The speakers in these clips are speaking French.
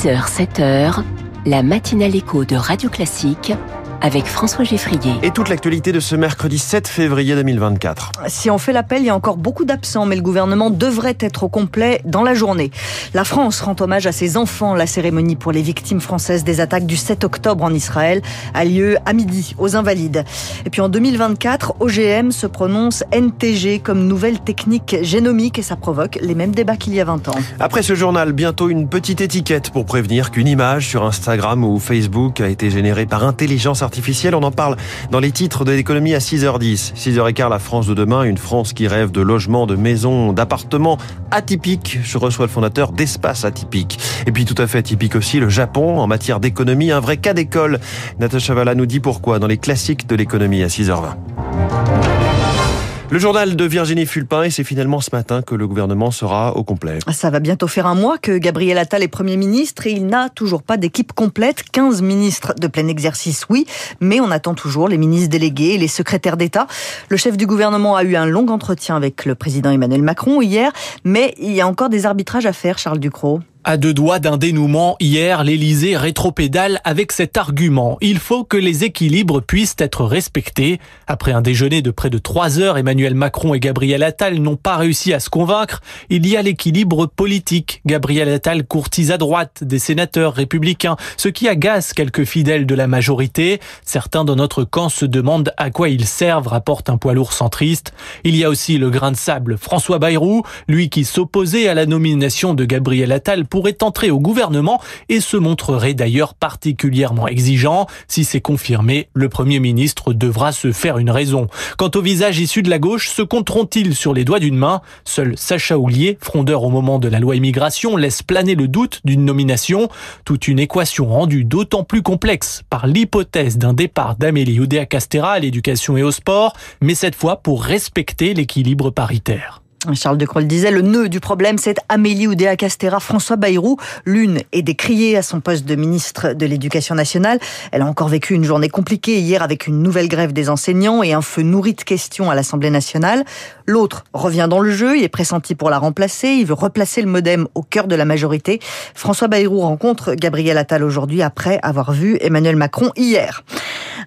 6h, 7h, la matinale écho de Radio Classique avec François Geffrier. Et toute l'actualité de ce mercredi 7 février 2024. Si on fait l'appel, il y a encore beaucoup d'absents, mais le gouvernement devrait être au complet dans la journée. La France rend hommage à ses enfants. La cérémonie pour les victimes françaises des attaques du 7 octobre en Israël a lieu à midi aux Invalides. Et puis en 2024, OGM se prononce NTG comme nouvelle technique génomique et ça provoque les mêmes débats qu'il y a 20 ans. Après ce journal, bientôt une petite étiquette pour prévenir qu'une image sur Instagram ou Facebook a été générée par intelligence artificielle on en parle dans les titres de l'économie à 6h10. 6h15, la France de demain, une France qui rêve de logements, de maisons, d'appartements atypiques. Je reçois le fondateur d'Espace Atypique. Et puis tout à fait atypique aussi, le Japon en matière d'économie, un vrai cas d'école. Natacha Valla nous dit pourquoi dans les classiques de l'économie à 6h20. Le journal de Virginie Fulpin et c'est finalement ce matin que le gouvernement sera au complet. Ça va bientôt faire un mois que Gabriel Attal est Premier ministre et il n'a toujours pas d'équipe complète. 15 ministres de plein exercice, oui, mais on attend toujours les ministres délégués et les secrétaires d'État. Le chef du gouvernement a eu un long entretien avec le président Emmanuel Macron hier, mais il y a encore des arbitrages à faire, Charles Ducrot. À deux doigts d'un dénouement, hier, l'Élysée rétropédale avec cet argument. Il faut que les équilibres puissent être respectés. Après un déjeuner de près de trois heures, Emmanuel Macron et Gabriel Attal n'ont pas réussi à se convaincre. Il y a l'équilibre politique. Gabriel Attal courtise à droite des sénateurs républicains, ce qui agace quelques fidèles de la majorité. Certains dans notre camp se demandent à quoi ils servent, rapporte un poids lourd centriste. Il y a aussi le grain de sable François Bayrou, lui qui s'opposait à la nomination de Gabriel Attal pourrait entrer au gouvernement et se montrerait d'ailleurs particulièrement exigeant. Si c'est confirmé, le Premier ministre devra se faire une raison. Quant au visage issu de la gauche, se compteront-ils sur les doigts d'une main? Seul Sacha Houlier, frondeur au moment de la loi immigration, laisse planer le doute d'une nomination. Toute une équation rendue d'autant plus complexe par l'hypothèse d'un départ d'Amélie Oudéa-Castera à l'éducation et au sport, mais cette fois pour respecter l'équilibre paritaire. Charles de Croix disait, le nœud du problème, c'est Amélie Oudéa Castera, François Bayrou. L'une est décriée à son poste de ministre de l'Éducation nationale. Elle a encore vécu une journée compliquée hier avec une nouvelle grève des enseignants et un feu nourri de questions à l'Assemblée nationale. L'autre revient dans le jeu, il est pressenti pour la remplacer, il veut replacer le modem au cœur de la majorité. François Bayrou rencontre Gabriel Attal aujourd'hui après avoir vu Emmanuel Macron hier.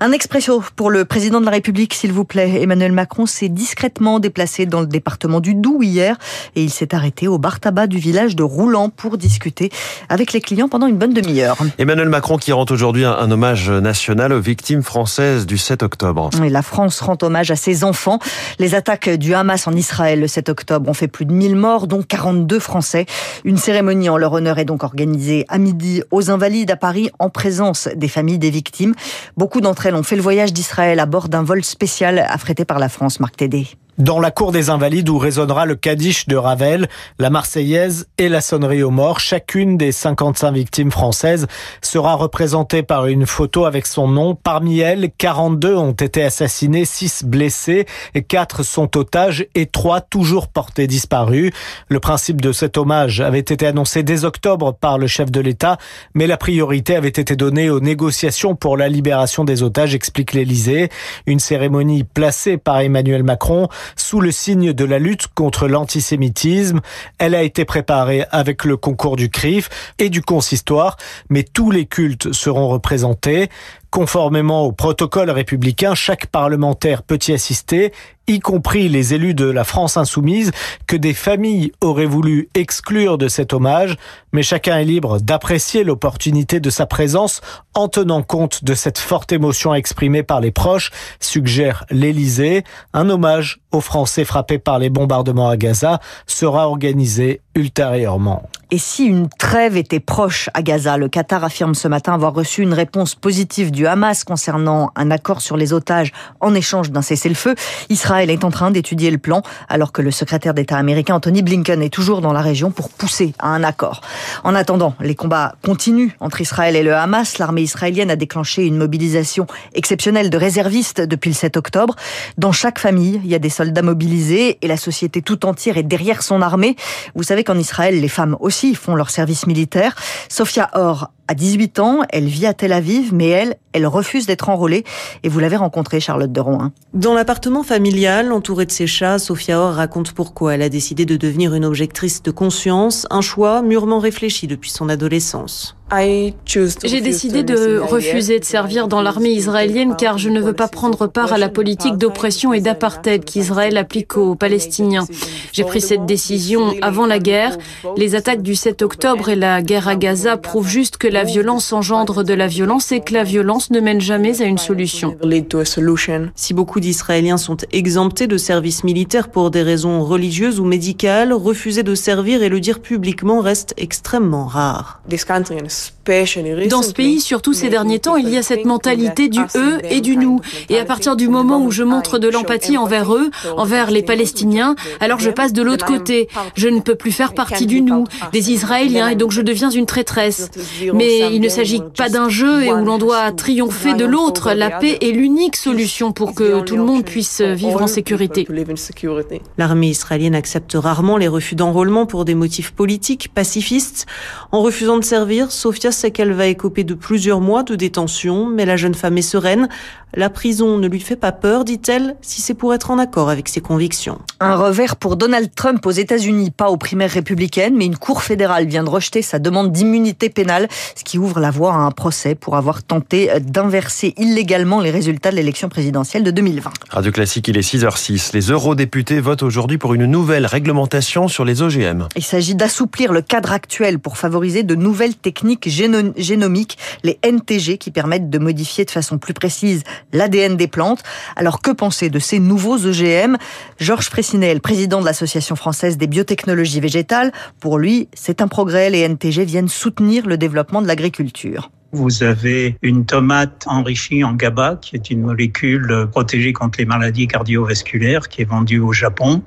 Un expresso pour le président de la République, s'il vous plaît. Emmanuel Macron s'est discrètement déplacé dans le département du Doubs hier et il s'est arrêté au bar tabac du village de Roulant pour discuter avec les clients pendant une bonne demi-heure. Emmanuel Macron qui rend aujourd'hui un, hommage national aux victimes françaises du 7 octobre. Et la France rend hommage à ses enfants. Les attaques du Hamas en Israël le 7 octobre ont fait plus de 1000 morts, dont 42 Français. Une cérémonie en leur honneur est donc organisée à midi aux Invalides à Paris en présence des familles des victimes. Beaucoup d'entre elles on fait le voyage d'Israël à bord d'un vol spécial affrété par la France, Marc Tédé. Dans la cour des Invalides où résonnera le Kaddish de Ravel, la Marseillaise et la sonnerie aux morts, chacune des 55 victimes françaises sera représentée par une photo avec son nom. Parmi elles, 42 ont été assassinés, 6 blessés, 4 sont otages et 3 toujours portés disparus. Le principe de cet hommage avait été annoncé dès octobre par le chef de l'État, mais la priorité avait été donnée aux négociations pour la libération des otages, explique l'Élysée. Une cérémonie placée par Emmanuel Macron sous le signe de la lutte contre l'antisémitisme. Elle a été préparée avec le concours du CRIF et du consistoire, mais tous les cultes seront représentés. Conformément au protocole républicain, chaque parlementaire peut y assister y compris les élus de la France insoumise, que des familles auraient voulu exclure de cet hommage, mais chacun est libre d'apprécier l'opportunité de sa présence en tenant compte de cette forte émotion exprimée par les proches, suggère l'Élysée. Un hommage aux Français frappés par les bombardements à Gaza sera organisé ultérieurement. Et si une trêve était proche à Gaza, le Qatar affirme ce matin avoir reçu une réponse positive du Hamas concernant un accord sur les otages en échange d'un cessez-le-feu. Israël est en train d'étudier le plan alors que le secrétaire d'État américain Anthony Blinken est toujours dans la région pour pousser à un accord. En attendant, les combats continuent entre Israël et le Hamas. L'armée israélienne a déclenché une mobilisation exceptionnelle de réservistes depuis le 7 octobre. Dans chaque famille, il y a des soldats mobilisés et la société tout entière est derrière son armée. Vous savez qu'en Israël, les femmes aussi font leur service militaire. Sophia Or à 18 ans, elle vit à Tel Aviv, mais elle, elle refuse d'être enrôlée. Et vous l'avez rencontrée, Charlotte de Rouen. Dans l'appartement familial, entourée de ses chats, Sophia Or raconte pourquoi elle a décidé de devenir une objectrice de conscience, un choix mûrement réfléchi depuis son adolescence. J'ai décidé de refuser de servir dans l'armée israélienne car je ne veux pas prendre part à la politique d'oppression et d'apartheid qu'Israël applique aux Palestiniens. J'ai pris cette décision avant la guerre. Les attaques du 7 octobre et la guerre à Gaza prouvent juste que la violence engendre de la violence et que la violence ne mène jamais à une solution. Si beaucoup d'Israéliens sont exemptés de service militaire pour des raisons religieuses ou médicales, refuser de servir et le dire publiquement reste extrêmement rare. Dans ce pays, surtout ces derniers temps, il y a cette mentalité du eux et du nous. Et à partir du moment où je montre de l'empathie envers eux, envers les Palestiniens, alors je passe de l'autre côté. Je ne peux plus faire partie du nous, des Israéliens, et donc je deviens une traîtresse. Mais il ne s'agit pas d'un jeu et où l'on doit triompher de l'autre. La paix est l'unique solution pour que tout le monde puisse vivre en sécurité. L'armée israélienne accepte rarement les refus d'enrôlement pour des motifs politiques, pacifistes. En refusant de servir, Sofia sait qu'elle va écoper de plusieurs mois de détention, mais la jeune femme est sereine. La prison ne lui fait pas peur, dit-elle, si c'est pour être en accord avec ses convictions. Un revers pour Donald Trump aux États-Unis, pas aux primaires républicaines, mais une cour fédérale vient de rejeter sa demande d'immunité pénale, ce qui ouvre la voie à un procès pour avoir tenté d'inverser illégalement les résultats de l'élection présidentielle de 2020. Radio Classique, il est 6h06. Les eurodéputés votent aujourd'hui pour une nouvelle réglementation sur les OGM. Il s'agit d'assouplir le cadre actuel pour favoriser de nouvelles techniques génomiques, les NTG, qui permettent de modifier de façon plus précise l'ADN des plantes. Alors que penser de ces nouveaux OGM Georges Frécinet, président de l'Association française des biotechnologies végétales, pour lui, c'est un progrès. Les NTG viennent soutenir le développement de l'agriculture. Vous avez une tomate enrichie en GABA, qui est une molécule protégée contre les maladies cardiovasculaires, qui est vendue au Japon.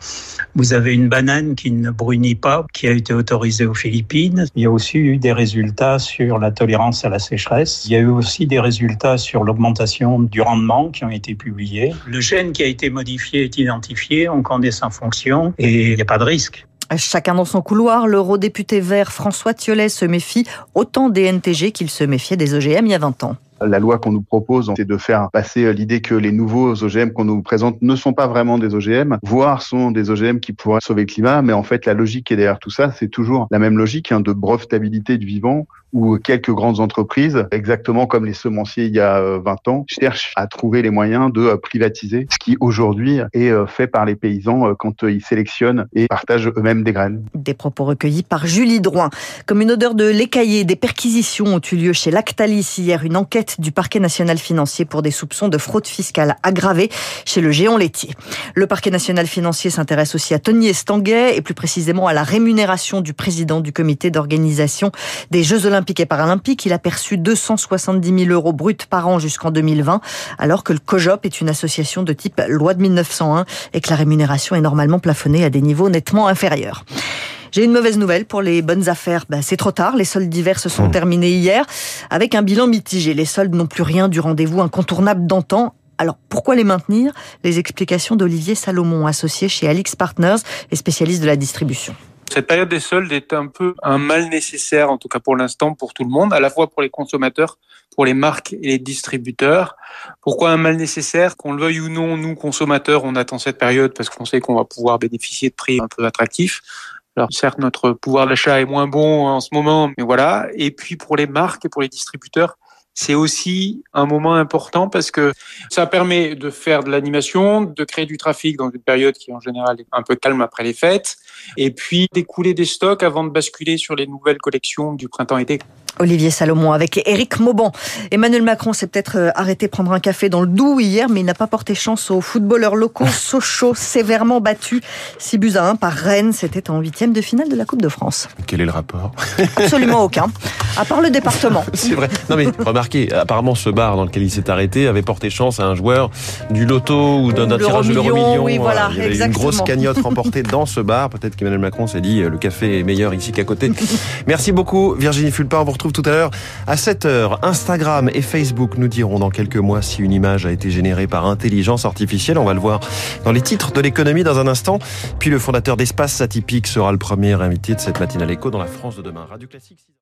Vous avez une banane qui ne brunit pas, qui a été autorisée aux Philippines. Il y a aussi eu des résultats sur la tolérance à la sécheresse. Il y a eu aussi des résultats sur l'augmentation du rendement qui ont été publiés. Le gène qui a été modifié est identifié, on connaît sa fonction et il n'y a pas de risque. Chacun dans son couloir, l'eurodéputé vert François Thiollet se méfie autant des NTG qu'il se méfiait des OGM il y a 20 ans. La loi qu'on nous propose, c'est de faire passer l'idée que les nouveaux OGM qu'on nous présente ne sont pas vraiment des OGM, voire sont des OGM qui pourraient sauver le climat. Mais en fait, la logique qui est derrière tout ça, c'est toujours la même logique hein, de brevetabilité du vivant où quelques grandes entreprises, exactement comme les semenciers il y a 20 ans, cherchent à trouver les moyens de privatiser ce qui aujourd'hui est fait par les paysans quand ils sélectionnent et partagent eux-mêmes des graines. Des propos recueillis par Julie Drouin. Comme une odeur de des perquisitions ont eu lieu chez Lactalis hier. Une enquête du parquet national financier pour des soupçons de fraude fiscale aggravée chez le géant laitier. Le parquet national financier s'intéresse aussi à Tony Estanguet et plus précisément à la rémunération du président du comité d'organisation des Jeux Olympiques et Paralympiques. Il a perçu 270 000 euros bruts par an jusqu'en 2020, alors que le COJOP est une association de type loi de 1901 et que la rémunération est normalement plafonnée à des niveaux nettement inférieurs. J'ai une mauvaise nouvelle pour les bonnes affaires. Ben, c'est trop tard. Les soldes d'hiver se sont terminés hier avec un bilan mitigé. Les soldes n'ont plus rien du rendez-vous incontournable d'antan. Alors pourquoi les maintenir? Les explications d'Olivier Salomon, associé chez Alix Partners et spécialiste de la distribution. Cette période des soldes est un peu un mal nécessaire, en tout cas pour l'instant, pour tout le monde, à la fois pour les consommateurs, pour les marques et les distributeurs. Pourquoi un mal nécessaire? Qu'on le veuille ou non, nous, consommateurs, on attend cette période parce qu'on sait qu'on va pouvoir bénéficier de prix un peu attractifs. Alors certes, notre pouvoir d'achat est moins bon en ce moment, mais voilà. Et puis pour les marques et pour les distributeurs, c'est aussi un moment important parce que ça permet de faire de l'animation, de créer du trafic dans une période qui en général est un peu calme après les fêtes, et puis d'écouler des stocks avant de basculer sur les nouvelles collections du printemps-été. Olivier Salomon avec Éric Mauban. Emmanuel Macron s'est peut-être euh, arrêté prendre un café dans le Doubs hier, mais il n'a pas porté chance aux footballeurs locaux. Sochaux sévèrement battu 6 buts à 1 par Rennes. C'était en huitième de finale de la Coupe de France. Quel est le rapport? Absolument aucun. À part le département. C'est vrai. Non mais remarquez, apparemment ce bar dans lequel il s'est arrêté avait porté chance à un joueur du loto ou d'un tirage de l'euro million. Oui, voilà, il y avait une grosse cagnotte remportée dans ce bar. Peut-être qu'Emmanuel Macron s'est dit le café est meilleur ici qu'à côté. Merci beaucoup Virginie Fulpin. On vous retrouve tout à l'heure à 7h. Instagram et Facebook nous diront dans quelques mois si une image a été générée par intelligence artificielle. On va le voir dans les titres de l'économie dans un instant. Puis le fondateur d'Espace Atypique sera le premier invité de cette matinale écho dans la France de demain. Radio Classique.